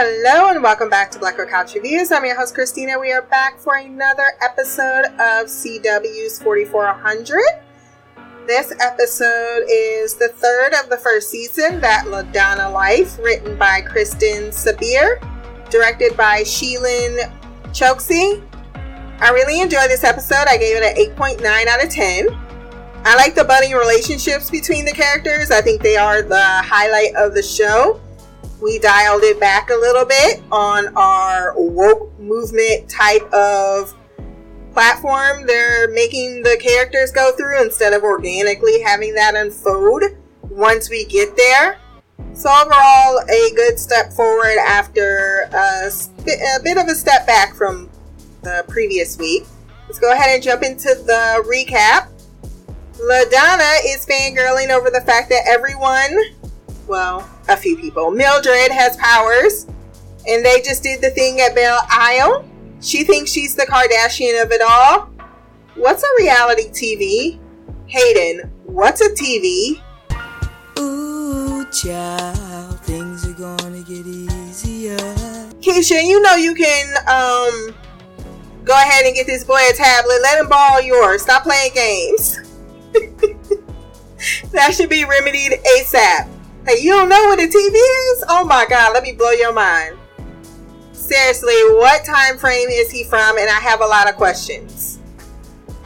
Hello, and welcome back to Black Girl Couch Reviews. I'm your host, Christina. We are back for another episode of CW's 4400. This episode is the third of the first season, That LaDonna Life, written by Kristen Sabir, directed by Sheilin Choksi. I really enjoyed this episode. I gave it an 8.9 out of 10. I like the budding relationships between the characters. I think they are the highlight of the show. We dialed it back a little bit on our woke movement type of platform they're making the characters go through instead of organically having that unfold once we get there. So, overall, a good step forward after a, a bit of a step back from the previous week. Let's go ahead and jump into the recap. LaDonna is fangirling over the fact that everyone, well, a few people, Mildred has powers, and they just did the thing at Belle Isle. She thinks she's the Kardashian of it all. What's a reality TV? Hayden, what's a TV? Ooh, child, things are gonna get easier. Keisha, you know you can um go ahead and get this boy a tablet. Let him borrow yours. Stop playing games. that should be remedied ASAP. Hey, you don't know what a TV is? Oh my god, let me blow your mind. Seriously, what time frame is he from? And I have a lot of questions.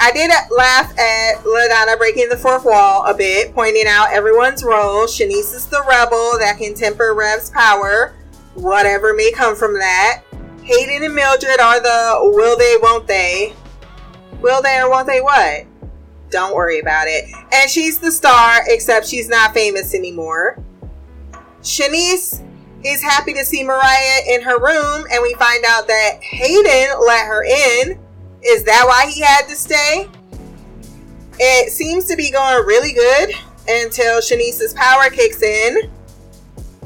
I did laugh at LaDonna breaking the fourth wall a bit, pointing out everyone's role. Shanice is the rebel that can temper Rev's power, whatever may come from that. Hayden and Mildred are the will they, won't they. Will they or won't they what? Don't worry about it. And she's the star, except she's not famous anymore. Shanice is happy to see Mariah in her room, and we find out that Hayden let her in. Is that why he had to stay? It seems to be going really good until Shanice's power kicks in.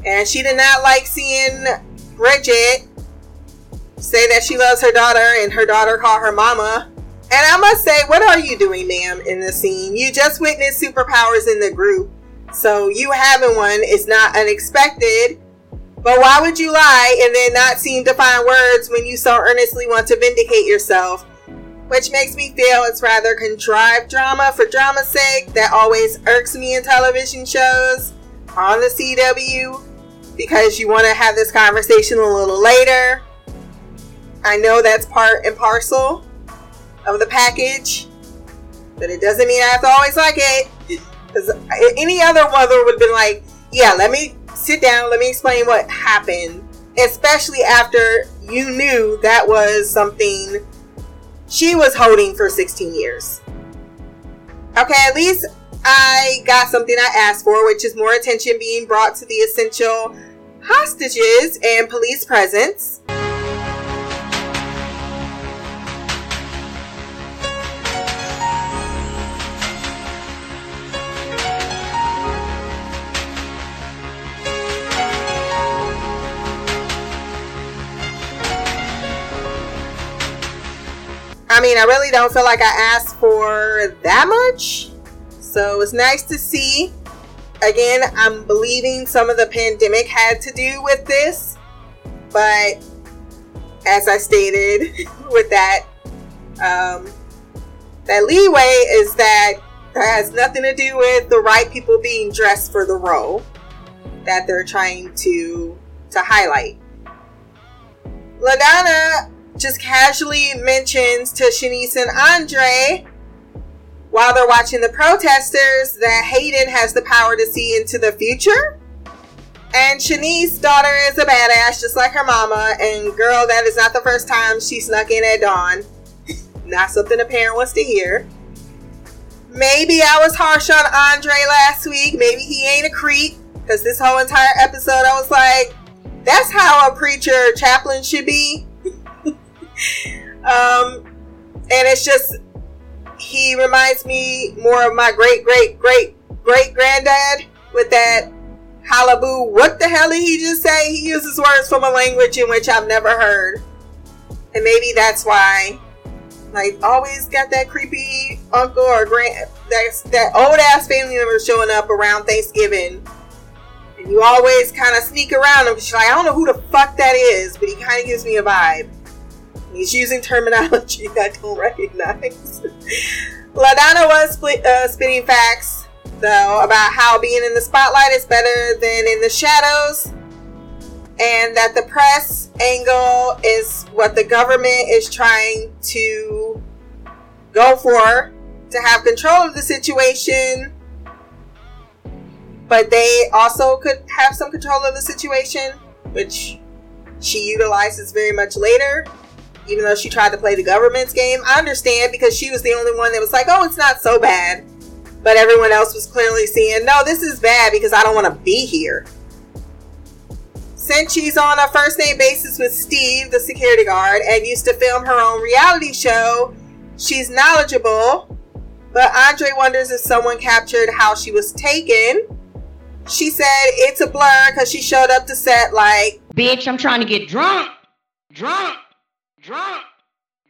And she did not like seeing Bridget say that she loves her daughter and her daughter call her mama. And I must say, what are you doing, ma'am, in this scene? You just witnessed superpowers in the group. So you having one is not unexpected. But why would you lie and then not seem to find words when you so earnestly want to vindicate yourself? Which makes me feel it's rather contrived drama for drama's sake that always irks me in television shows on the CW because you want to have this conversation a little later I know that's part and parcel of the package, but it doesn't mean I have to always like it. Because any other mother would have been like, yeah, let me sit down, let me explain what happened. Especially after you knew that was something she was holding for 16 years. Okay, at least I got something I asked for, which is more attention being brought to the essential hostages and police presence. Mean, I really don't feel like I asked for that much. So it's nice to see. Again, I'm believing some of the pandemic had to do with this. But as I stated with that, um, that leeway is that that has nothing to do with the right people being dressed for the role that they're trying to to highlight. LaDonna just casually mentions to Shanice and Andre while they're watching the protesters that Hayden has the power to see into the future. And Shanice's daughter is a badass, just like her mama. And girl, that is not the first time she snuck in at dawn. not something a parent wants to hear. Maybe I was harsh on Andre last week. Maybe he ain't a creep. Because this whole entire episode, I was like, that's how a preacher chaplain should be um, and it's just he reminds me more of my great great great great granddad with that halibut. What the hell did he just say? He uses words from a language in which I've never heard, and maybe that's why. Like always got that creepy uncle or grand that that old ass family member showing up around Thanksgiving. And you always kind of sneak around him you're like, I don't know who the fuck that is, but he kind of gives me a vibe. He's using terminology I don't recognize. LaDonna was split, uh, spitting facts, though, about how being in the spotlight is better than in the shadows, and that the press angle is what the government is trying to go for to have control of the situation but they also could have some control of the situation, which she utilizes very much later. Even though she tried to play the government's game, I understand because she was the only one that was like, "Oh, it's not so bad," but everyone else was clearly seeing, "No, this is bad because I don't want to be here." Since she's on a first name basis with Steve, the security guard, and used to film her own reality show, she's knowledgeable. But Andre wonders if someone captured how she was taken she said it's a blur because she showed up to set like, Bitch, I'm trying to get drunk. Drunk. Drunk.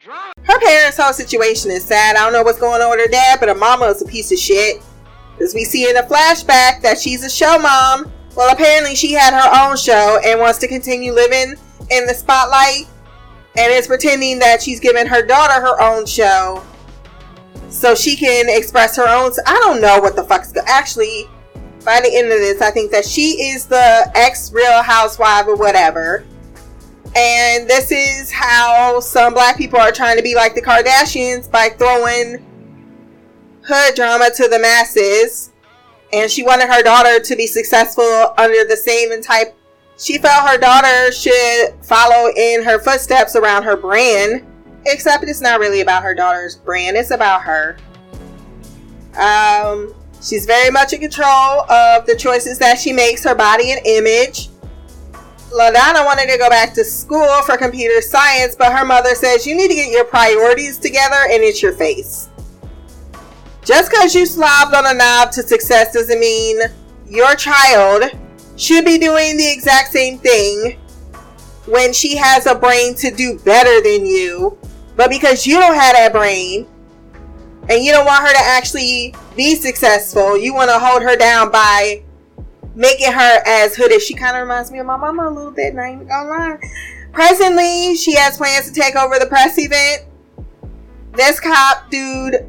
Drunk. Her parents' whole situation is sad. I don't know what's going on with her dad, but her mama is a piece of shit. As we see in a flashback that she's a show mom. Well, apparently she had her own show and wants to continue living in the spotlight and is pretending that she's giving her daughter her own show so she can express her own. I don't know what the fuck's go- actually by the end of this, I think that she is the ex real housewife or whatever. And this is how some black people are trying to be like the Kardashians by throwing hood drama to the masses. And she wanted her daughter to be successful under the same type. She felt her daughter should follow in her footsteps around her brand. Except it's not really about her daughter's brand, it's about her. Um, She's very much in control of the choices that she makes, her body and image. LaDonna wanted to go back to school for computer science, but her mother says you need to get your priorities together and it's your face. Just because you slobbed on a knob to success doesn't mean your child should be doing the exact same thing when she has a brain to do better than you. But because you don't have that brain, and you don't want her to actually be successful. You want to hold her down by making her as hooded. She kind of reminds me of my mama a little bit, not even gonna lie. Presently, she has plans to take over the press event. This cop dude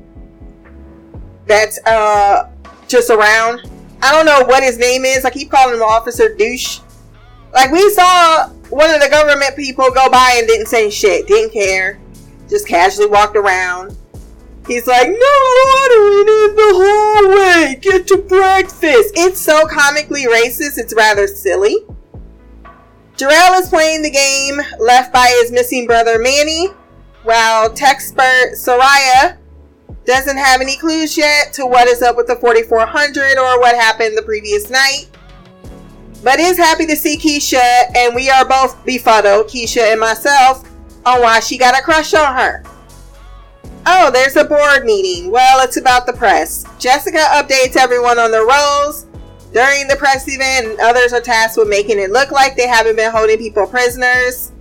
that's uh just around. I don't know what his name is. I keep calling him Officer Douche. Like we saw one of the government people go by and didn't say shit, didn't care, just casually walked around. He's like, no ordering in the hallway. Get to breakfast. It's so comically racist. It's rather silly. Jarrell is playing the game left by his missing brother Manny, while Techspert Soraya doesn't have any clues yet to what is up with the 4400 or what happened the previous night. But is happy to see Keisha, and we are both befuddled, Keisha and myself, on why she got a crush on her. Oh, there's a board meeting. Well, it's about the press. Jessica updates everyone on their roles during the press event, and others are tasked with making it look like they haven't been holding people prisoners.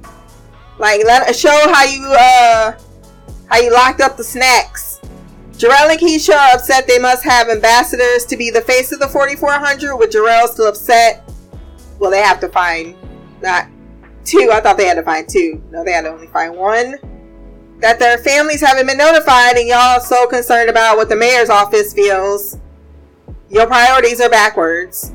Like, let show how you uh how you locked up the snacks. Jarrell and Keisha are upset they must have ambassadors to be the face of the 4400, with Jarrell still upset. Well, they have to find not two. I thought they had to find two. No, they had to only find one that their families haven't been notified and y'all so concerned about what the mayor's office feels. Your priorities are backwards.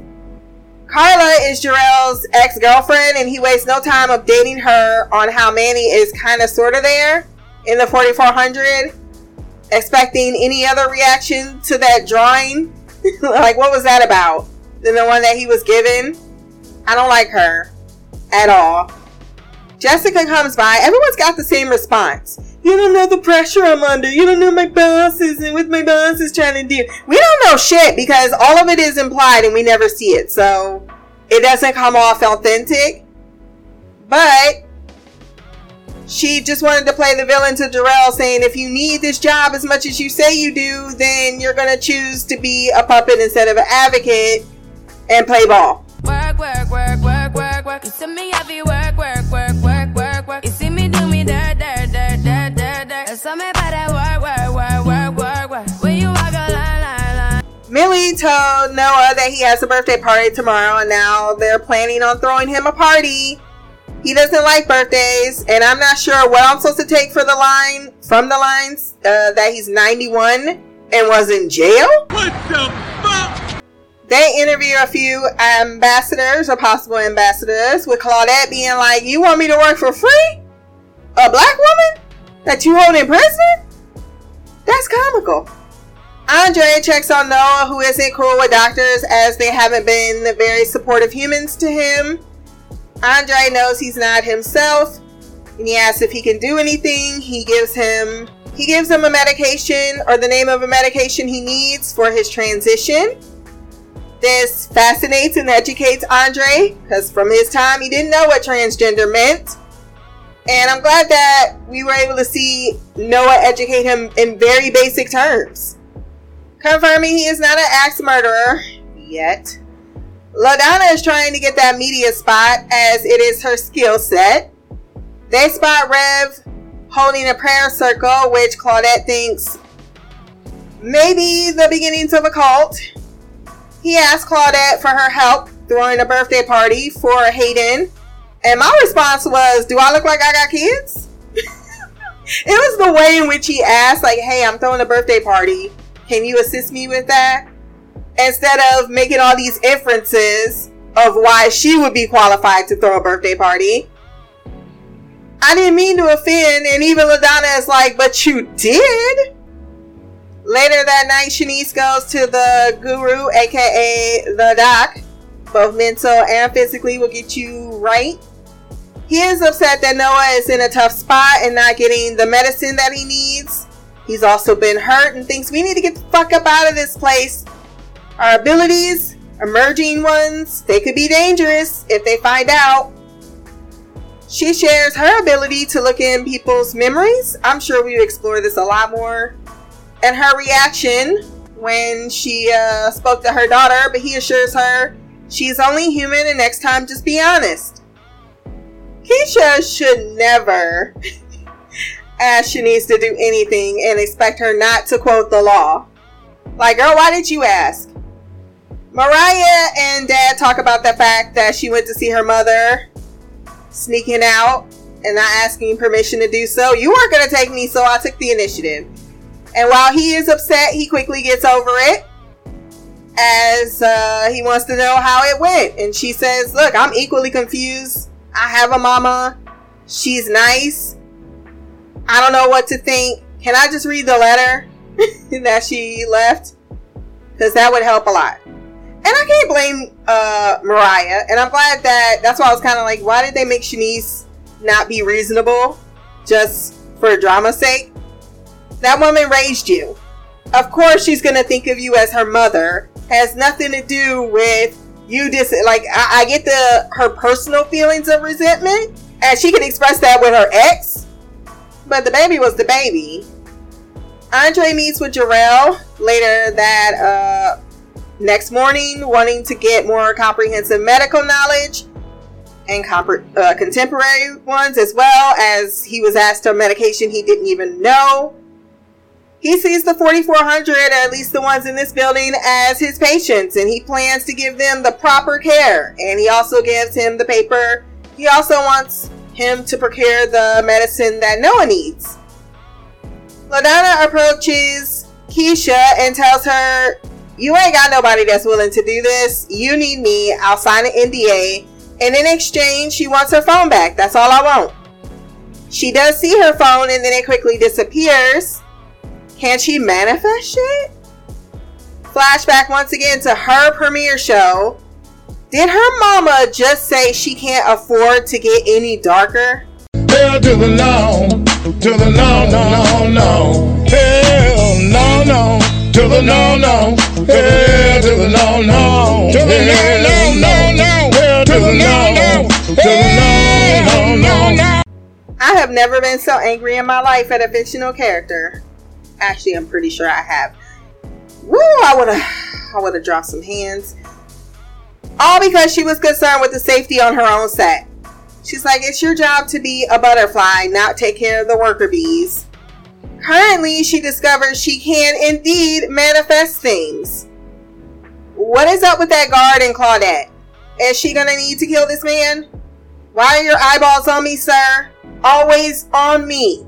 Carla is Jarrell's ex girlfriend, and he wastes no time updating her on how Manny is kind of sort of there in the 4400, expecting any other reaction to that drawing. like, what was that about? Than the one that he was given? I don't like her at all. Jessica comes by. Everyone's got the same response. You don't know the pressure I'm under. You don't know my bosses and what my boss is trying to do. We don't know shit because all of it is implied and we never see it. So it doesn't come off authentic. But she just wanted to play the villain to Jarrell, saying, if you need this job as much as you say you do, then you're going to choose to be a puppet instead of an advocate and play ball. Work, work, work, work, work, work. You see me heavy work, work, work, work, work, work. You see me do me dirt, Millie told Noah that he has a birthday party tomorrow, and now they're planning on throwing him a party. He doesn't like birthdays, and I'm not sure what I'm supposed to take for the line from the lines uh, that he's 91 and was in jail. What the fuck? They interview a few ambassadors or possible ambassadors, with Claudette being like, "You want me to work for free? A black woman that you hold in prison? That's comical." Andre checks on Noah, who isn't cool with doctors as they haven't been very supportive humans to him. Andre knows he's not himself, and he asks if he can do anything. He gives him he gives him a medication or the name of a medication he needs for his transition. This fascinates and educates Andre because from his time he didn't know what transgender meant. And I'm glad that we were able to see Noah educate him in very basic terms confirming he is not an axe murderer yet. LaDonna is trying to get that media spot as it is her skill set. They spot Rev holding a prayer circle, which Claudette thinks maybe the beginnings of a cult. He asks Claudette for her help throwing a birthday party for Hayden. And my response was, Do I look like I got kids? it was the way in which he asked, like, hey, I'm throwing a birthday party. Can you assist me with that? Instead of making all these inferences of why she would be qualified to throw a birthday party. I didn't mean to offend, and even LaDonna is like, but you did? Later that night, Shanice goes to the guru, aka the doc. Both mental and physically will get you right. He is upset that Noah is in a tough spot and not getting the medicine that he needs. He's also been hurt and thinks we need to get the fuck up out of this place. Our abilities, emerging ones, they could be dangerous if they find out. She shares her ability to look in people's memories. I'm sure we explore this a lot more. And her reaction when she uh, spoke to her daughter, but he assures her she's only human and next time just be honest. Keisha should never ask Shanice to do anything and expect her not to quote the law. Like, girl, why did you ask? Mariah and dad talk about the fact that she went to see her mother sneaking out and not asking permission to do so. You weren't going to take me, so I took the initiative. And while he is upset, he quickly gets over it as uh, he wants to know how it went. And she says, Look, I'm equally confused. I have a mama. She's nice. I don't know what to think. Can I just read the letter that she left? Because that would help a lot. And I can't blame uh, Mariah. And I'm glad that that's why I was kind of like, why did they make Shanice not be reasonable just for drama's sake? That woman raised you. Of course, she's going to think of you as her mother. Has nothing to do with you dis like I, I get the her personal feelings of resentment and she can express that with her ex but the baby was the baby. Andre meets with Jarrell later that uh, next morning, wanting to get more comprehensive medical knowledge and comp- uh, contemporary ones, as well as he was asked a medication he didn't even know. He sees the 4,400, at least the ones in this building, as his patients, and he plans to give them the proper care. And he also gives him the paper. He also wants him to procure the medicine that Noah needs. LaDonna approaches Keisha and tells her, You ain't got nobody that's willing to do this. You need me. I'll sign an NDA. And in exchange, she wants her phone back. That's all I want. She does see her phone and then it quickly disappears. Can she manifest it? Flashback once again to her premiere show did her mama just say she can't afford to get any darker? Hell to the no, to the no, no, no, no. Hell no, no, to the no, no. Hell to the no, no, to the no, no, no, no. Hell to the no, no, to the no, no, no. I have never been so angry in my life at a fictional character. Actually, I'm pretty sure I have. Woo! I wanna, I would have dropped some hands. All because she was concerned with the safety on her own set. She's like, it's your job to be a butterfly, not take care of the worker bees. Currently, she discovers she can indeed manifest things. What is up with that guard and Claudette? Is she gonna need to kill this man? Why are your eyeballs on me, sir? Always on me.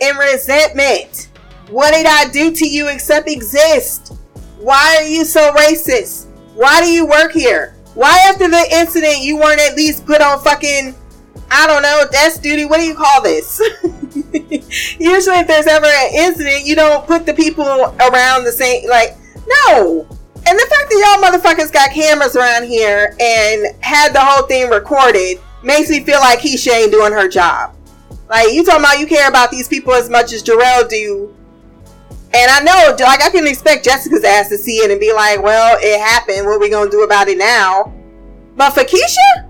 In resentment. What did I do to you except exist? Why are you so racist? Why do you work here? Why after the incident you weren't at least put on fucking I don't know, desk duty? What do you call this? Usually if there's ever an incident, you don't put the people around the same like no. And the fact that y'all motherfuckers got cameras around here and had the whole thing recorded makes me feel like Keisha ain't doing her job. Like you talking about you care about these people as much as Jarrell do. And I know, like I can expect Jessica's ass to see it and be like, "Well, it happened. What are we gonna do about it now?" But for Keisha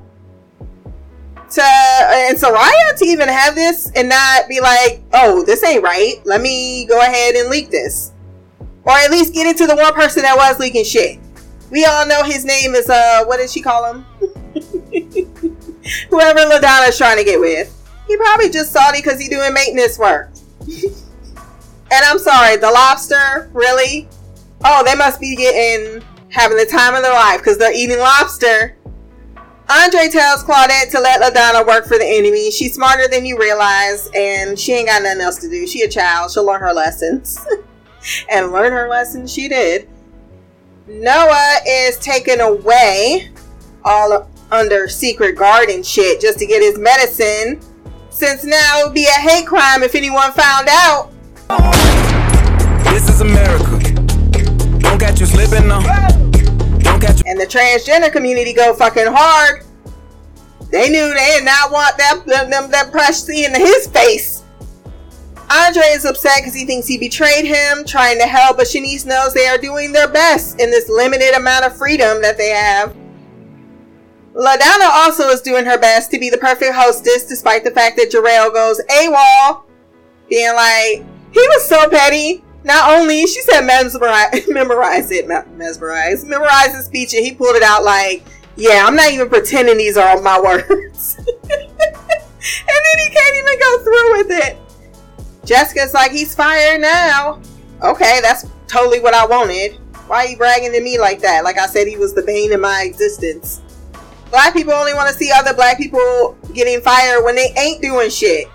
to and Soraya to even have this and not be like, "Oh, this ain't right. Let me go ahead and leak this," or at least get it to the one person that was leaking shit. We all know his name is uh, what did she call him? Whoever LaDonna's trying to get with. He probably just salty because he doing maintenance work. and I'm sorry, the lobster, really? Oh, they must be getting having the time of their life because they're eating lobster. Andre tells Claudette to let LaDonna work for the enemy. She's smarter than you realize, and she ain't got nothing else to do. She a child. She'll learn her lessons. and learn her lessons she did. Noah is taken away all under secret guard and shit just to get his medicine since now it would be a hate crime if anyone found out. This is America. Don't catch you slipping now. Don't catch you. And the transgender community go fucking hard. They knew they did not want that them, them that precious into his face. Andre is upset because he thinks he betrayed him, trying to help, but Shanice knows they are doing their best in this limited amount of freedom that they have. LaDonna also is doing her best to be the perfect hostess, despite the fact that Jarrell goes AWOL, being like, he was so petty. Not only, she said mesmerize, memorize it, mesmerize, memorize the speech, and he pulled it out like, yeah, I'm not even pretending these are my words. and then he can't even go through with it. Jessica's like, he's fired now. Okay, that's totally what I wanted. Why are you bragging to me like that? Like I said, he was the bane of my existence. Black people only want to see other black people getting fired when they ain't doing shit.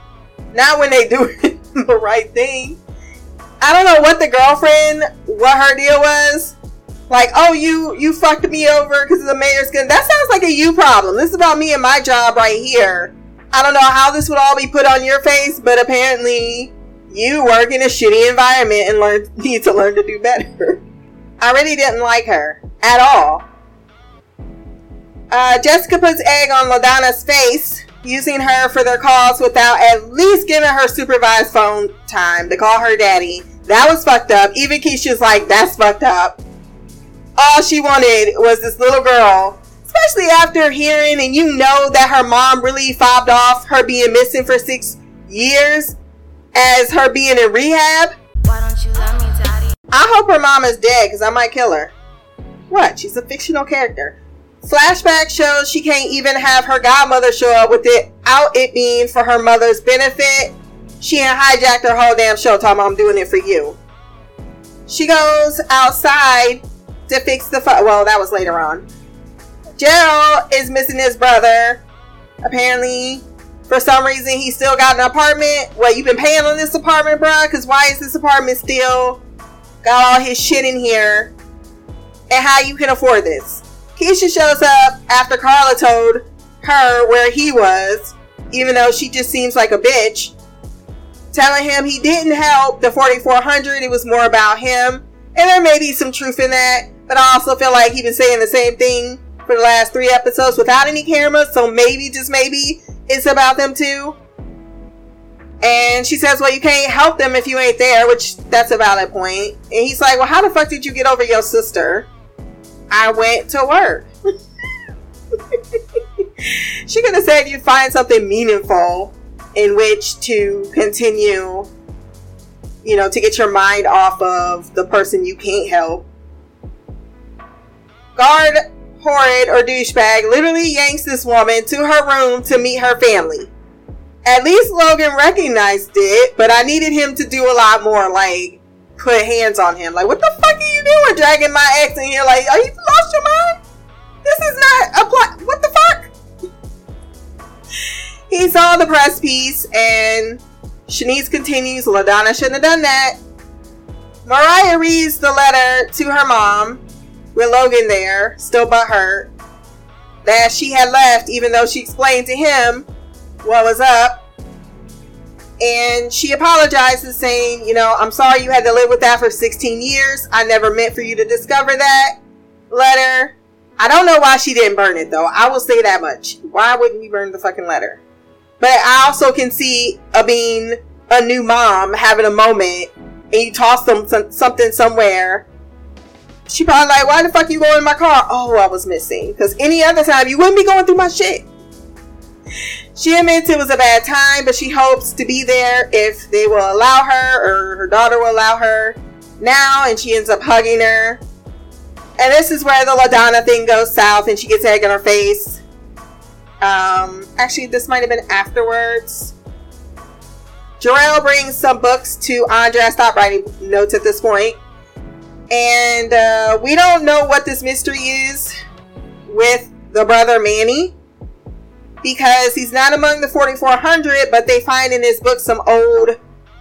Not when they do the right thing. I don't know what the girlfriend, what her deal was. Like, oh, you you fucked me over because the mayor's gonna. That sounds like a you problem. This is about me and my job right here. I don't know how this would all be put on your face, but apparently you work in a shitty environment and learn need to learn to do better. I really didn't like her at all. Uh, Jessica puts egg on LaDonna's face, using her for their calls without at least giving her supervised phone time to call her daddy. That was fucked up. Even Keisha's like, that's fucked up. All she wanted was this little girl, especially after hearing and you know that her mom really fobbed off her being missing for six years as her being in rehab. Why don't you love me, daddy? I hope her mom is dead because I might kill her. What? She's a fictional character. Flashback shows she can't even have her godmother show up without it being for her mother's benefit. She had hijacked her whole damn show talking I'm doing it for you. She goes outside to fix the fu- well, that was later on. Jarrell is missing his brother. Apparently, for some reason, he still got an apartment. Well, you been paying on this apartment, bruh? Because why is this apartment still got all his shit in here? And how you can afford this? Keisha shows up after Carla told her where he was, even though she just seems like a bitch, telling him he didn't help the 4400. It was more about him. And there may be some truth in that, but I also feel like he's been saying the same thing for the last three episodes without any cameras, so maybe, just maybe, it's about them too. And she says, Well, you can't help them if you ain't there, which that's a valid point. And he's like, Well, how the fuck did you get over your sister? I went to work. she could have said you'd find something meaningful in which to continue, you know, to get your mind off of the person you can't help. Guard horrid or douchebag literally yanks this woman to her room to meet her family. At least Logan recognized it, but I needed him to do a lot more. Like, put hands on him. Like, what the fuck are you doing, dragging my ex in here? Like, are you lost your mind? This is not a plot. What the fuck? He saw the press piece, and Shanice continues, LaDonna shouldn't have done that. Mariah reads the letter to her mom, with Logan there, still butthurt, that she had left, even though she explained to him what was up. And she apologizes, saying, You know, I'm sorry you had to live with that for 16 years. I never meant for you to discover that letter. I don't know why she didn't burn it, though. I will say that much. Why wouldn't you burn the fucking letter? But I also can see a being a new mom having a moment and you toss them some, something somewhere. She probably like, why the fuck you going in my car? Oh, I was missing. Because any other time you wouldn't be going through my shit. She admits it was a bad time, but she hopes to be there if they will allow her or her daughter will allow her now, and she ends up hugging her. And this is where the LaDonna thing goes south and she gets egg in her face. Um, actually, this might have been afterwards. Jarrell brings some books to Andre. I stopped writing notes at this point. And uh, we don't know what this mystery is with the brother Manny because he's not among the 4400, but they find in his book some old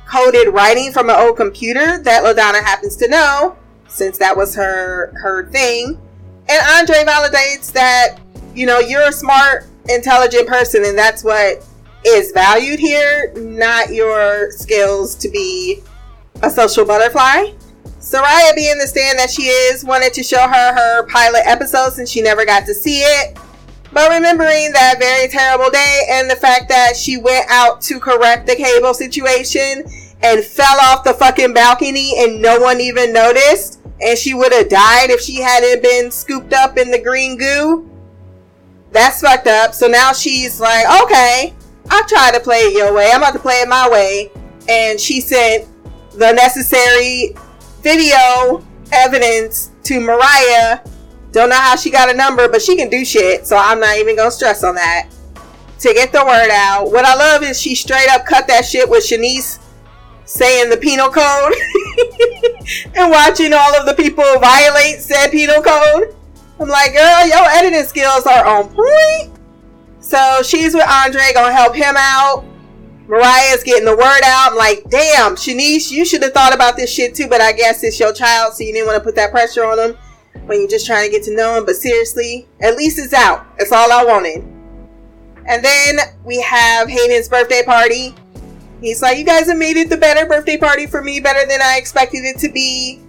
coded writing from an old computer that LaDonna happens to know since that was her her thing. And Andre validates that you know you're a smart, intelligent person, and that's what is valued here, not your skills to be a social butterfly. Soraya, being the stand that she is, wanted to show her her pilot episode since she never got to see it. But remembering that very terrible day and the fact that she went out to correct the cable situation and fell off the fucking balcony and no one even noticed, and she would have died if she hadn't been scooped up in the green goo. That's fucked up. So now she's like, okay, I'll try to play it your way. I'm about to play it my way. And she sent the necessary video evidence to Mariah. Don't know how she got a number, but she can do shit. So I'm not even gonna stress on that. To get the word out. What I love is she straight up cut that shit with Shanice saying the penal code and watching all of the people violate said penal code. I'm like, girl, your editing skills are on point. So she's with Andre, gonna help him out. Mariah's getting the word out. I'm like, damn, Shanice, you should have thought about this shit too, but I guess it's your child, so you didn't want to put that pressure on him when you're just trying to get to know him. But seriously, at least it's out. That's all I wanted. And then we have Hayden's birthday party. He's like, You guys have made it the better birthday party for me, better than I expected it to be.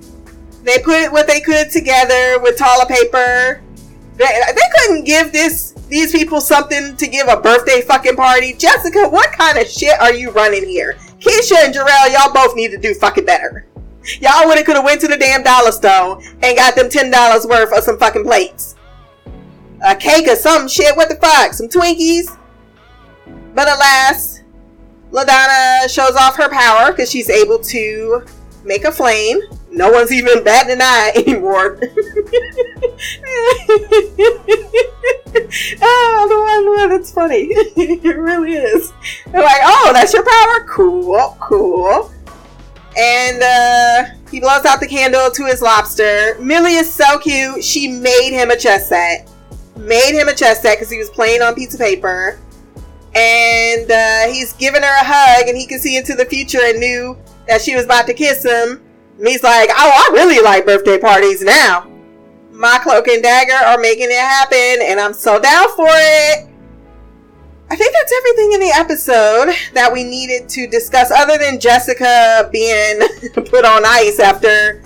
They put what they could together with toilet paper. They, they couldn't give this these people something to give a birthday fucking party. Jessica, what kind of shit are you running here? Keisha and Jarrell, y'all both need to do fucking better. Y'all would have could have went to the damn dollar store and got them ten dollars worth of some fucking plates, a cake or some shit. What the fuck? Some Twinkies. But alas, LaDonna shows off her power because she's able to make a flame. No one's even batting an eye anymore. oh, the one that's funny. it really is. They're like, oh, that's your power? Cool, cool. And uh, he blows out the candle to his lobster. Millie is so cute. She made him a chess set. Made him a chess set because he was playing on piece of paper. And uh, he's giving her a hug, and he can see into the future and knew that she was about to kiss him. And he's like, oh, I really like birthday parties now. My cloak and dagger are making it happen, and I'm so down for it. I think that's everything in the episode that we needed to discuss, other than Jessica being put on ice after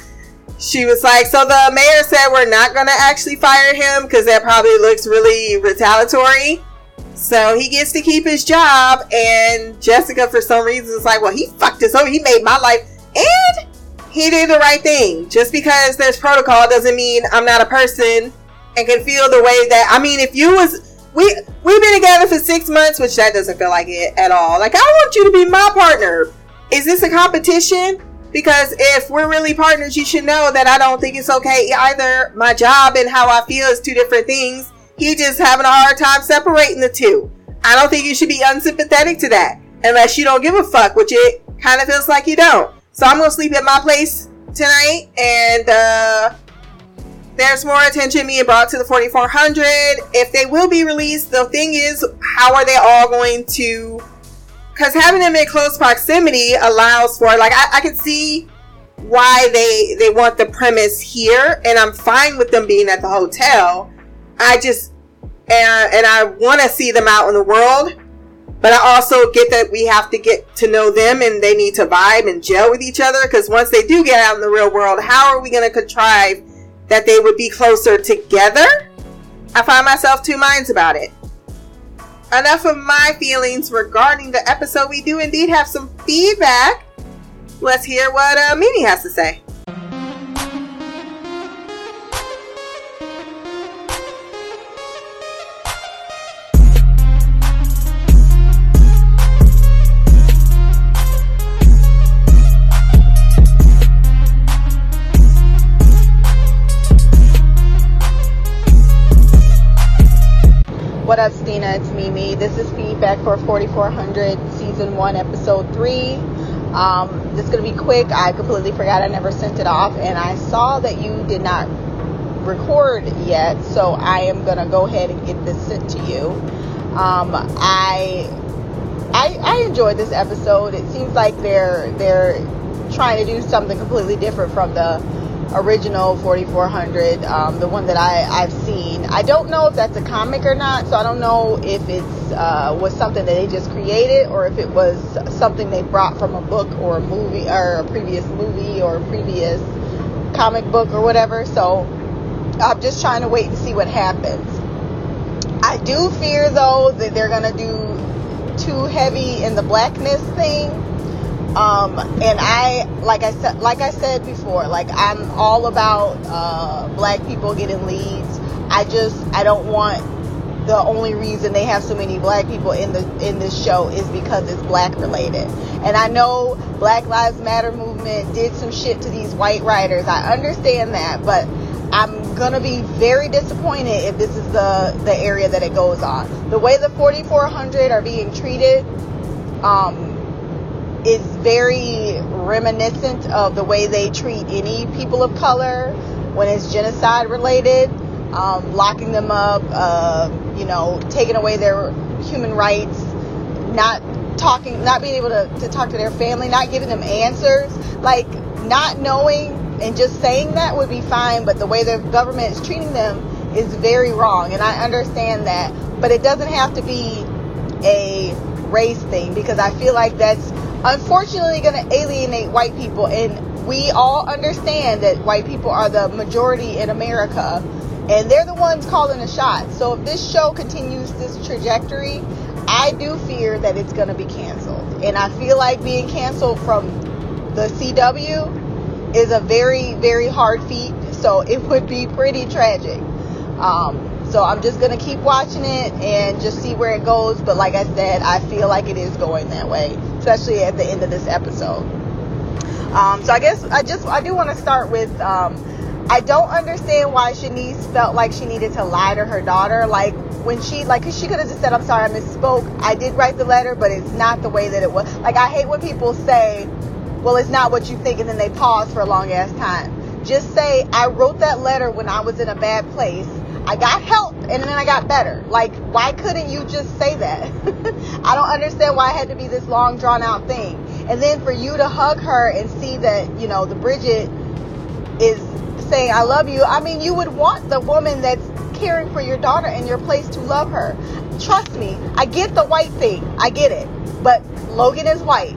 she was like, So the mayor said we're not going to actually fire him because that probably looks really retaliatory. So he gets to keep his job, and Jessica, for some reason, is like, Well, he fucked us over. He made my life. And he did the right thing. Just because there's protocol doesn't mean I'm not a person and can feel the way that I mean if you was we we've been together for six months, which that doesn't feel like it at all. Like I want you to be my partner. Is this a competition? Because if we're really partners, you should know that I don't think it's okay either. My job and how I feel is two different things. He just having a hard time separating the two. I don't think you should be unsympathetic to that unless you don't give a fuck, which it kind of feels like you don't. So I'm gonna sleep at my place tonight, and uh, there's more attention being brought to the 4400. If they will be released, the thing is, how are they all going to? Because having them in close proximity allows for, like, I, I can see why they they want the premise here, and I'm fine with them being at the hotel. I just and and I want to see them out in the world, but I also get that we have to get to know them and they need to vibe and gel with each other. Because once they do get out in the real world, how are we going to contrive that they would be closer together? I find myself two minds about it. Enough of my feelings regarding the episode. We do indeed have some feedback. Let's hear what uh, Mimi has to say. What up, Stina? It's Mimi. This is feedback for 4400 season one, episode three. Um, this is gonna be quick. I completely forgot I never sent it off, and I saw that you did not record yet, so I am gonna go ahead and get this sent to you. Um, I, I I enjoyed this episode. It seems like they're they're trying to do something completely different from the original 4400, um, the one that I, I've. I don't know if that's a comic or not, so I don't know if it's uh, was something that they just created or if it was something they brought from a book or a movie or a previous movie or a previous comic book or whatever. So I'm just trying to wait and see what happens. I do fear though that they're gonna do too heavy in the blackness thing um, and I, like I said, like I said before, like I'm all about uh, black people getting leads. I just, I don't want the only reason they have so many black people in the in this show is because it's black related. And I know Black Lives Matter movement did some shit to these white writers. I understand that, but I'm gonna be very disappointed if this is the the area that it goes on. The way the 4400 are being treated, um, is very reminiscent of the way they treat any people of color when it's genocide related, um, locking them up, uh, you know, taking away their human rights, not talking, not being able to, to talk to their family, not giving them answers, like not knowing and just saying that would be fine, but the way the government is treating them is very wrong, and I understand that, but it doesn't have to be a race thing because I feel like that's unfortunately going to alienate white people. And we all understand that white people are the majority in America and they're the ones calling the shots. So if this show continues this trajectory, I do fear that it's going to be canceled. And I feel like being canceled from the CW is a very, very hard feat. So it would be pretty tragic. Um, so I'm just going to keep watching it and just see where it goes. But like I said, I feel like it is going that way especially at the end of this episode. Um, so I guess I just I do want to start with um, I don't understand why Shanice felt like she needed to lie to her daughter. Like when she like cause she could have just said I'm sorry I misspoke. I did write the letter, but it's not the way that it was. Like I hate when people say, well it's not what you think, and then they pause for a long ass time. Just say I wrote that letter when I was in a bad place. I got help and then I got better. Like, why couldn't you just say that? I don't understand why it had to be this long drawn out thing. And then for you to hug her and see that, you know, the Bridget is saying, I love you. I mean, you would want the woman that's caring for your daughter in your place to love her. Trust me, I get the white thing. I get it. But Logan is white.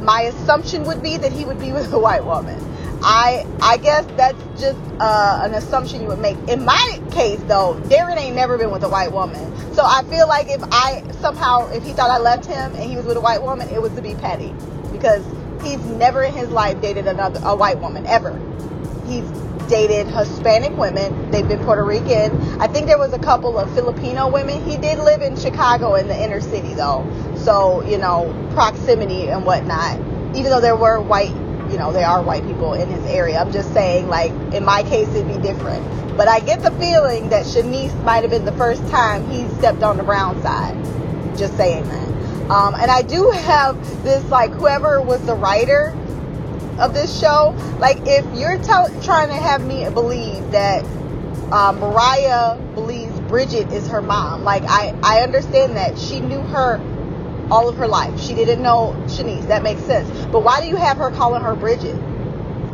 My assumption would be that he would be with a white woman. I I guess that's just uh, an assumption you would make. In my case, though, Darren ain't never been with a white woman, so I feel like if I somehow if he thought I left him and he was with a white woman, it was to be petty, because he's never in his life dated another a white woman ever. He's dated Hispanic women. They've been Puerto Rican. I think there was a couple of Filipino women. He did live in Chicago in the inner city though, so you know proximity and whatnot. Even though there were white you know, there are white people in his area. I'm just saying, like, in my case, it'd be different. But I get the feeling that Shanice might have been the first time he stepped on the brown side. Just saying that. Um, and I do have this, like, whoever was the writer, of this show. Like, if you're trying to have me believe that um, Mariah believes Bridget is her mom, like, I, I understand that she knew her all of her life. She didn't know Shanice. That makes sense. But why do you have her calling her Bridget?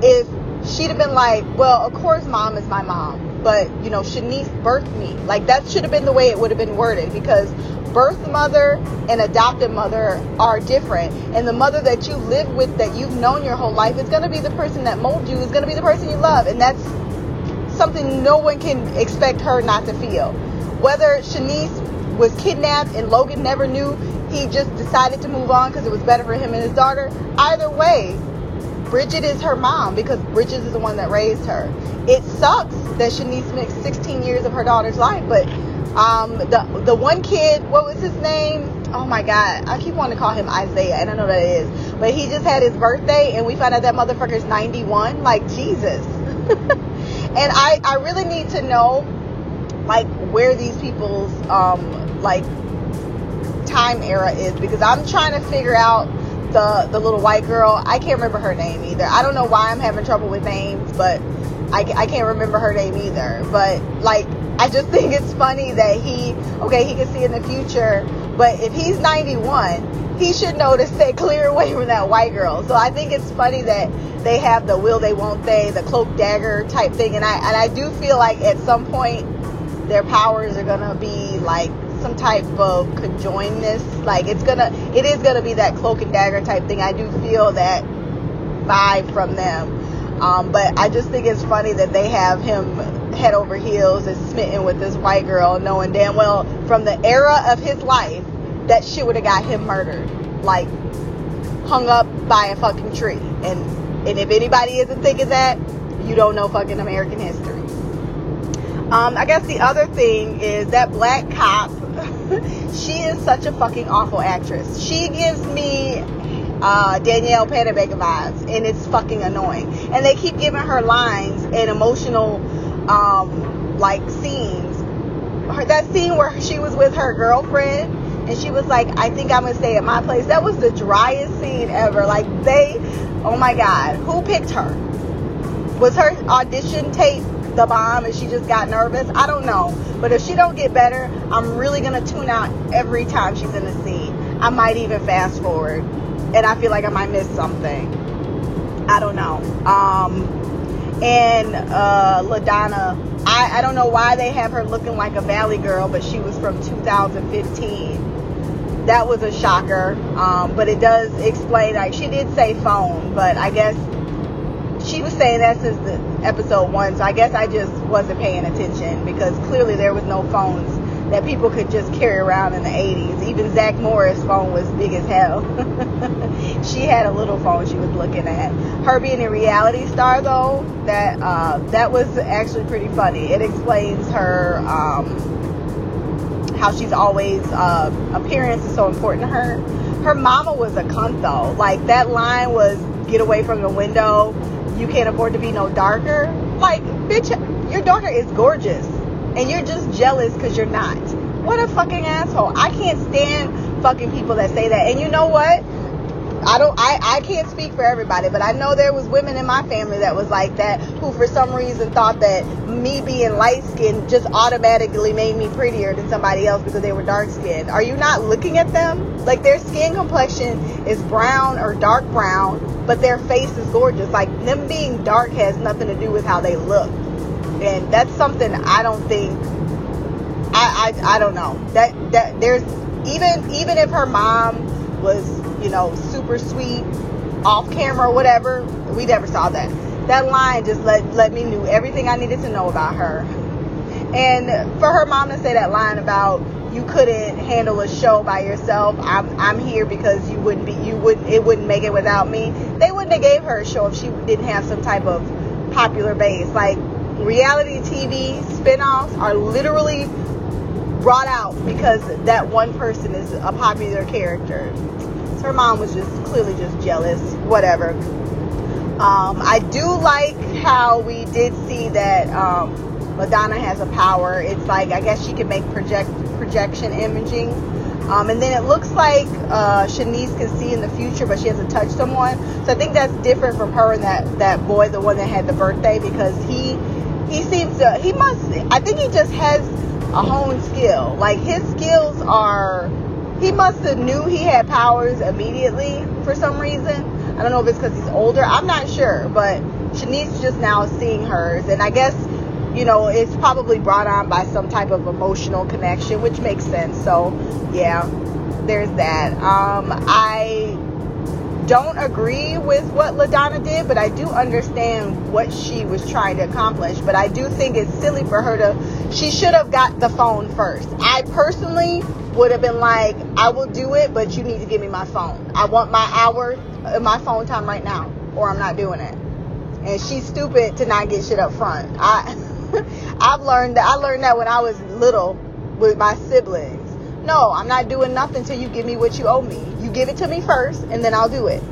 If she'd have been like, well, of course, mom is my mom, but you know, Shanice birthed me. Like that should have been the way it would have been worded because birth mother and adopted mother are different. And the mother that you live with, that you've known your whole life, is going to be the person that molded you, is going to be the person you love, and that's something no one can expect her not to feel. Whether Shanice was kidnapped and Logan never knew, he just decided to move on because it was better for him and his daughter. Either way, Bridget is her mom because Bridget is the one that raised her. It sucks that Shanice mixed 16 years of her daughter's life, but um, the the one kid, what was his name? Oh my God, I keep wanting to call him Isaiah, and I know that it is, but he just had his birthday, and we found out that motherfucker's 91. Like Jesus, and I I really need to know like where these people's um like time era is because I'm trying to figure out the the little white girl. I can't remember her name either. I don't know why I'm having trouble with names, but I, I can't remember her name either. But like I just think it's funny that he okay he can see in the future, but if he's 91, he should know to stay clear away from that white girl. So I think it's funny that they have the will they won't they the cloak dagger type thing, and I and I do feel like at some point their powers are gonna be like some type of conjoinedness. Like it's gonna, it is gonna be that cloak and dagger type thing. I do feel that vibe from them. Um, but I just think it's funny that they have him head over heels and smitten with this white girl, knowing damn well from the era of his life that shit would have got him murdered, like hung up by a fucking tree. And and if anybody isn't thinking that, you don't know fucking American history. Um, I guess the other thing is that black cop she is such a fucking awful actress. She gives me uh, Danielle Panabaker vibes, and it's fucking annoying. And they keep giving her lines and emotional, um, like scenes. Her, that scene where she was with her girlfriend, and she was like, "I think I'm gonna stay at my place." That was the driest scene ever. Like they, oh my god, who picked her? Was her audition tape the bomb and she just got nervous. I don't know. But if she don't get better, I'm really gonna tune out every time she's in the scene. I might even fast forward. And I feel like I might miss something. I don't know. Um and uh LaDonna, I, I don't know why they have her looking like a valley girl, but she was from 2015. That was a shocker. Um, but it does explain like she did say phone, but I guess she was saying that since the episode one, so I guess I just wasn't paying attention because clearly there was no phones that people could just carry around in the 80s. Even Zach Morris' phone was big as hell. she had a little phone she was looking at. Her being a reality star though, that uh, that was actually pretty funny. It explains her um, how she's always uh, appearance is so important to her. Her mama was a cunt though. Like that line was get away from the window you can't afford to be no darker. Like, bitch, your daughter is gorgeous. And you're just jealous because you're not. What a fucking asshole. I can't stand fucking people that say that. And you know what? I don't I, I can't speak for everybody, but I know there was women in my family that was like that who for some reason thought that me being light skinned just automatically made me prettier than somebody else because they were dark skinned. Are you not looking at them? Like their skin complexion is brown or dark brown, but their face is gorgeous. Like them being dark has nothing to do with how they look. And that's something I don't think I I, I don't know. That that there's even even if her mom was you know, super sweet, off camera or whatever. We never saw that. That line just let let me knew everything I needed to know about her. And for her mom to say that line about you couldn't handle a show by yourself, I'm I'm here because you wouldn't be you wouldn't it wouldn't make it without me. They wouldn't have gave her a show if she didn't have some type of popular base. Like reality TV spin-offs are literally brought out because that one person is a popular character So her mom was just clearly just jealous, whatever. Um, I do like how we did see that um, LaDonna has a power. It's like I guess she can make project projection imaging. Um, and then it looks like uh, Shanice can see in the future, but she hasn't touched someone. So I think that's different from her and that that boy, the one that had the birthday, because he he seems to he must. I think he just has a honed skill. Like his skills are. He must have knew he had powers immediately for some reason. I don't know if it's because he's older. I'm not sure, but Shanice just now seeing hers, and I guess you know it's probably brought on by some type of emotional connection, which makes sense. So yeah, there's that. Um, I don't agree with what LaDonna did, but I do understand what she was trying to accomplish. But I do think it's silly for her to. She should have got the phone first. I personally would have been like, I will do it, but you need to give me my phone. I want my hour, uh, my phone time right now, or I'm not doing it. And she's stupid to not get shit up front. I, I've learned that. I learned that when I was little with my siblings. No, I'm not doing nothing till you give me what you owe me. You give it to me first, and then I'll do it.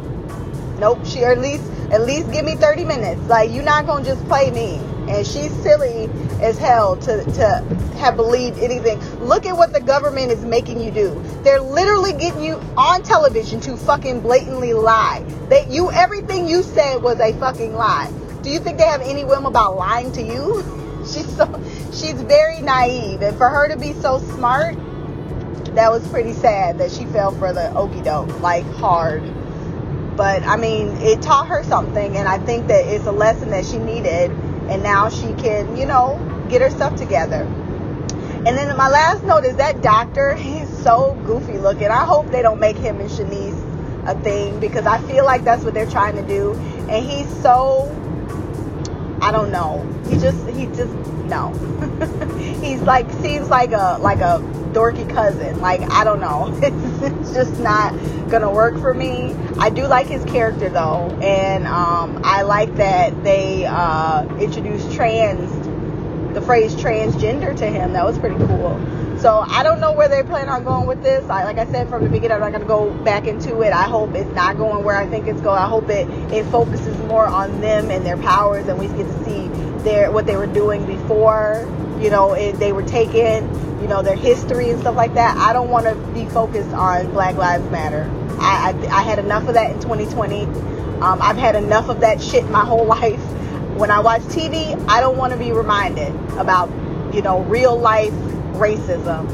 Nope. She at least at least give me 30 minutes. Like you're not gonna just play me. And she's silly as hell to to have believed anything. Look at what the government is making you do. They're literally getting you on television to fucking blatantly lie. That you everything you said was a fucking lie. Do you think they have any whim about lying to you? She's so she's very naive, and for her to be so smart, that was pretty sad that she fell for the okey doke like hard. But I mean, it taught her something, and I think that it's a lesson that she needed, and now she can, you know, get her stuff together. And then my last note is that doctor, he's so goofy looking. I hope they don't make him and Shanice a thing because I feel like that's what they're trying to do. And he's so I don't know. He just he just no. he's like seems like a like a dorky cousin. Like I don't know. It's, it's just not gonna work for me. I do like his character though, and um, I like that they uh, introduced trans the phrase transgender to him. That was pretty cool. So I don't know where they plan on going with this. I, like I said from the beginning, I'm not going to go back into it. I hope it's not going where I think it's going. I hope it, it focuses more on them and their powers, and we get to see their what they were doing before. You know, they were taken. You know, their history and stuff like that. I don't want to be focused on Black Lives Matter. I, I, I had enough of that in 2020. Um, I've had enough of that shit my whole life when I watch TV, I don't want to be reminded about, you know, real life racism.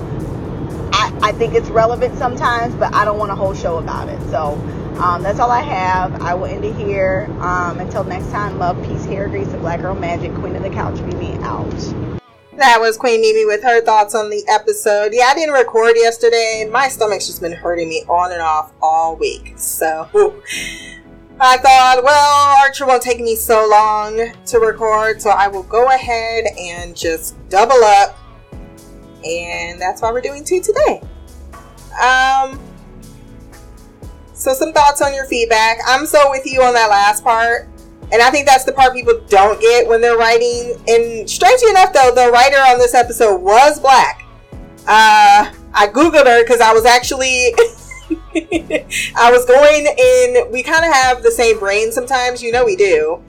I, I think it's relevant sometimes, but I don't want a whole show about it. So um, that's all I have. I will end it here. Um, until next time, love, peace, hair grease, and black girl magic. Queen of the couch, be me out. That was Queen Mimi with her thoughts on the episode. Yeah, I didn't record yesterday. My stomach's just been hurting me on and off all week. So I thought, well, Archer won't take me so long to record, so I will go ahead and just double up. And that's why we're doing two today. Um, so some thoughts on your feedback. I'm so with you on that last part. And I think that's the part people don't get when they're writing. And strangely enough, though, the writer on this episode was black. Uh, I Googled her because I was actually. I was going in. We kind of have the same brain sometimes. You know, we do.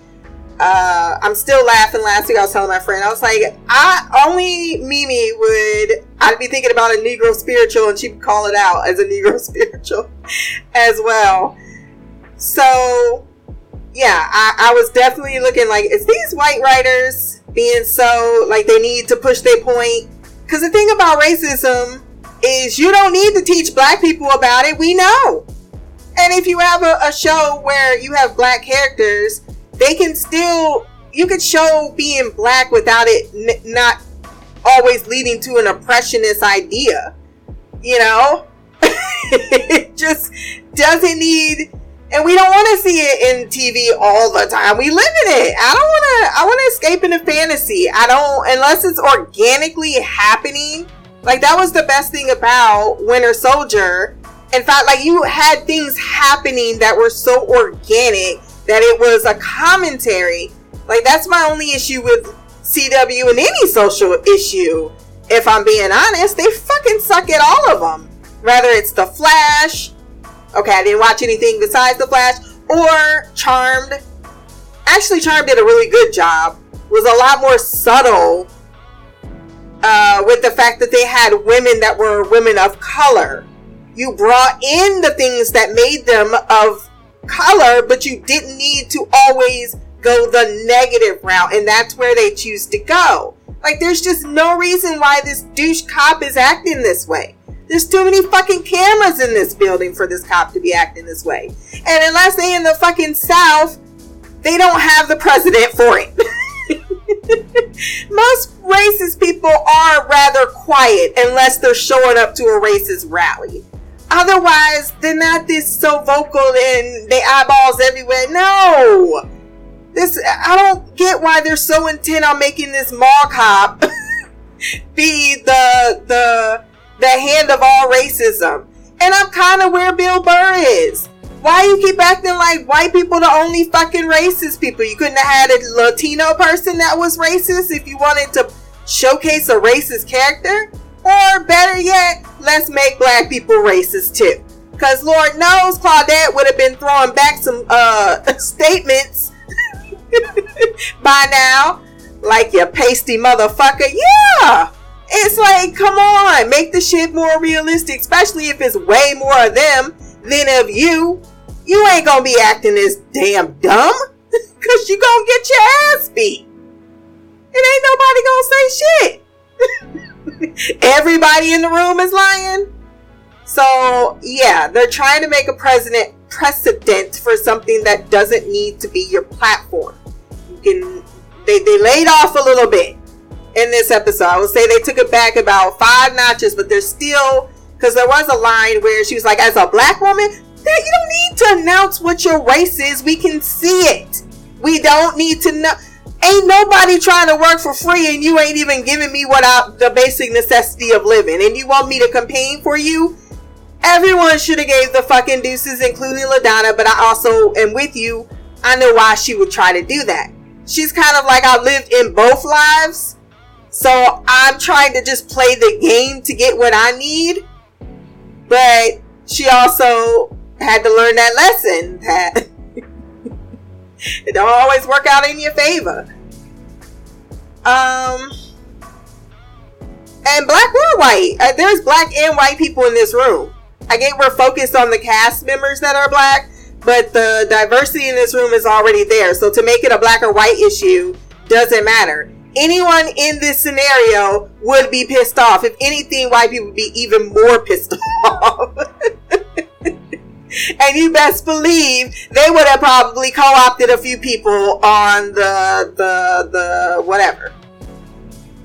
Uh, I'm still laughing. Last week, I was telling my friend, I was like, I only Mimi would. I'd be thinking about a Negro spiritual, and she'd call it out as a Negro spiritual as well. So, yeah, I, I was definitely looking like, is these white writers being so like they need to push their point? Because the thing about racism is you don't need to teach black people about it. We know. And if you have a, a show where you have black characters, they can still, you could show being black without it n- not always leading to an oppressionist idea. You know? it just doesn't need and we don't want to see it in TV all the time. We live in it. I don't want to. I want to escape into fantasy. I don't unless it's organically happening. Like that was the best thing about Winter Soldier. In fact, like you had things happening that were so organic that it was a commentary. Like that's my only issue with CW and any social issue. If I'm being honest, they fucking suck at all of them. Whether it's The Flash, okay, I didn't watch anything besides The Flash, or Charmed. Actually, Charmed did a really good job. Was a lot more subtle uh, with the fact that they had women that were women of color. You brought in the things that made them of color, but you didn't need to always go the negative route, and that's where they choose to go. Like, there's just no reason why this douche cop is acting this way. There's too many fucking cameras in this building for this cop to be acting this way. And unless they in the fucking South, they don't have the president for it. Most racist people are rather quiet unless they're showing up to a racist rally. Otherwise, they're not this so vocal and they eyeballs everywhere. No! This I don't get why they're so intent on making this mall cop be the the the hand of all racism. And I'm kind of where Bill Burr is. Why you keep acting like white people the only fucking racist people? You couldn't have had a Latino person that was racist if you wanted to showcase a racist character? Or better yet, let's make black people racist too. Cause Lord knows Claudette would have been throwing back some uh statements by now. Like you pasty motherfucker. Yeah! It's like, come on, make the shit more realistic, especially if it's way more of them than of you. You ain't gonna be acting this damn dumb, cause you gonna get your ass beat. It ain't nobody gonna say shit. Everybody in the room is lying. So yeah, they're trying to make a president precedent for something that doesn't need to be your platform. You can they, they laid off a little bit in this episode. I would say they took it back about five notches, but they're still because there was a line where she was like, as a black woman, you don't need to announce what your race is. We can see it. We don't need to know. Ain't nobody trying to work for free, and you ain't even giving me what I, the basic necessity of living. And you want me to campaign for you? Everyone should have gave the fucking deuces, including LaDonna. But I also am with you. I know why she would try to do that. She's kind of like I lived in both lives, so I'm trying to just play the game to get what I need. But she also had to learn that lesson that it don't always work out in your favor. Um, and black or white. Uh, there's black and white people in this room. I get we're focused on the cast members that are black, but the diversity in this room is already there. So to make it a black or white issue doesn't matter. Anyone in this scenario would be pissed off. If anything, white people would be even more pissed off. and you best believe they would have probably co-opted a few people on the the the whatever.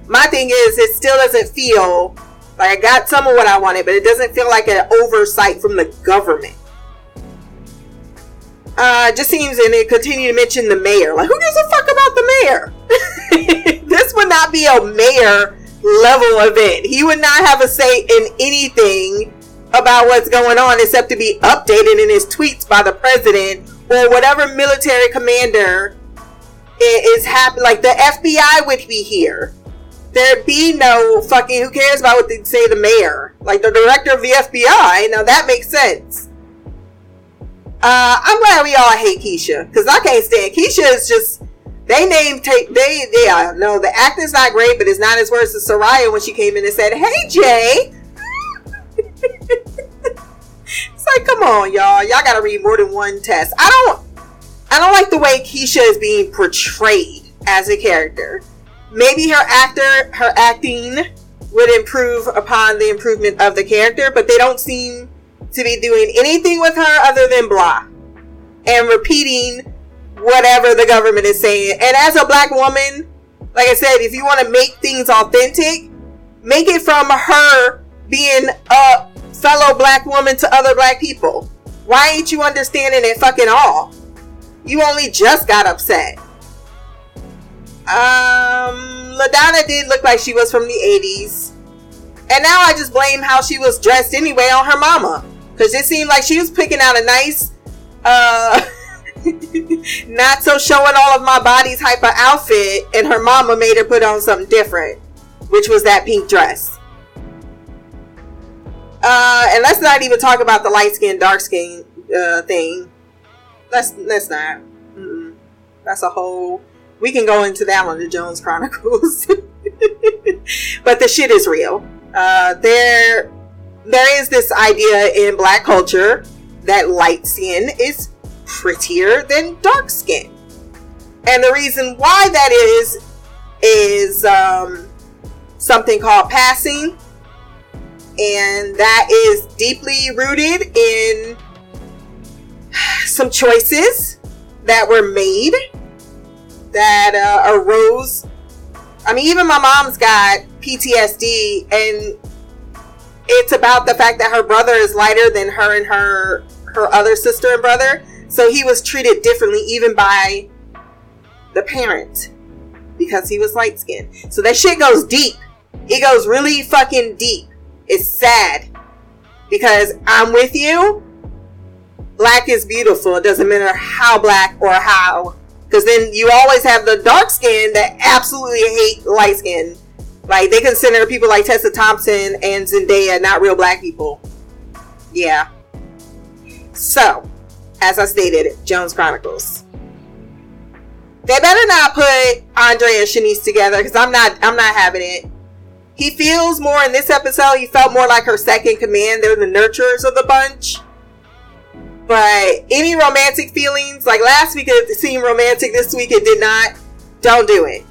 My thing is, it still doesn't feel like I got some of what I wanted, but it doesn't feel like an oversight from the government. Uh, just seems, and they continue to mention the mayor. Like, who gives a fuck about the mayor? not be a mayor level event. He would not have a say in anything about what's going on except to be updated in his tweets by the president or whatever military commander is happy. Like the FBI would be here. There'd be no fucking. Who cares about what they say? The mayor, like the director of the FBI. Now that makes sense. Uh, I'm glad we all hate Keisha because I can't stand Keisha. Is just they name take they yeah uh, no the acting's not great, but it's not as worse as Soraya when she came in and said, "Hey Jay." it's like, come on, y'all. Y'all gotta read more than one test. I don't I don't like the way Keisha is being portrayed as a character. Maybe her actor her acting would improve upon the improvement of the character, but they don't seem to be doing anything with her other than blah and repeating whatever the government is saying. And as a black woman, like I said, if you want to make things authentic, make it from her being a fellow black woman to other black people. Why ain't you understanding it fucking all? You only just got upset. Um, LaDonna did look like she was from the 80s. And now I just blame how she was dressed anyway on her mama. Because it seemed like she was picking out a nice, uh, not so showing all of my body's hyper outfit. And her mama made her put on something different, which was that pink dress. Uh, and let's not even talk about the light skin, dark skin uh, thing. Let's let's not. Mm-mm. That's a whole. We can go into that one, the Jones Chronicles. but the shit is real. Uh, there there is this idea in black culture that light skin is prettier than dark skin. And the reason why that is, is um, something called passing. And that is deeply rooted in some choices that were made that uh, arose. I mean, even my mom's got PTSD, and it's about the fact that her brother is lighter than her and her her other sister and brother. So he was treated differently, even by the parent, because he was light skinned. So that shit goes deep. It goes really fucking deep. It's sad because I'm with you. Black is beautiful. It doesn't matter how black or how because then you always have the dark skin that absolutely hate light skin. Like they consider people like Tessa Thompson and Zendaya not real black people. Yeah. So, as I stated, Jones Chronicles. They better not put Andre and Shanice together because I'm not I'm not having it. He feels more in this episode, he felt more like her second command. They're the nurturers of the bunch. But any romantic feelings, like last week it seemed romantic, this week it did not. Don't do it.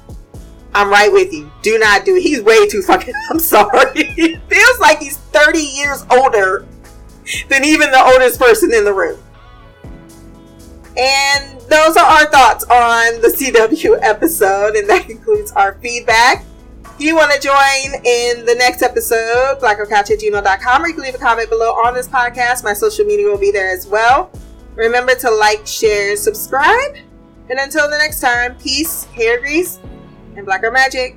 I'm right with you. Do not do it. He's way too fucking. I'm sorry. Feels like he's 30 years older than even the oldest person in the room. And those are our thoughts on the CW episode, and that concludes our feedback. If you want to join in the next episode, blackgirlcouch at gmail.com, or you can leave a comment below on this podcast. My social media will be there as well. Remember to like, share, subscribe. And until the next time, peace, hair grease, and black girl magic.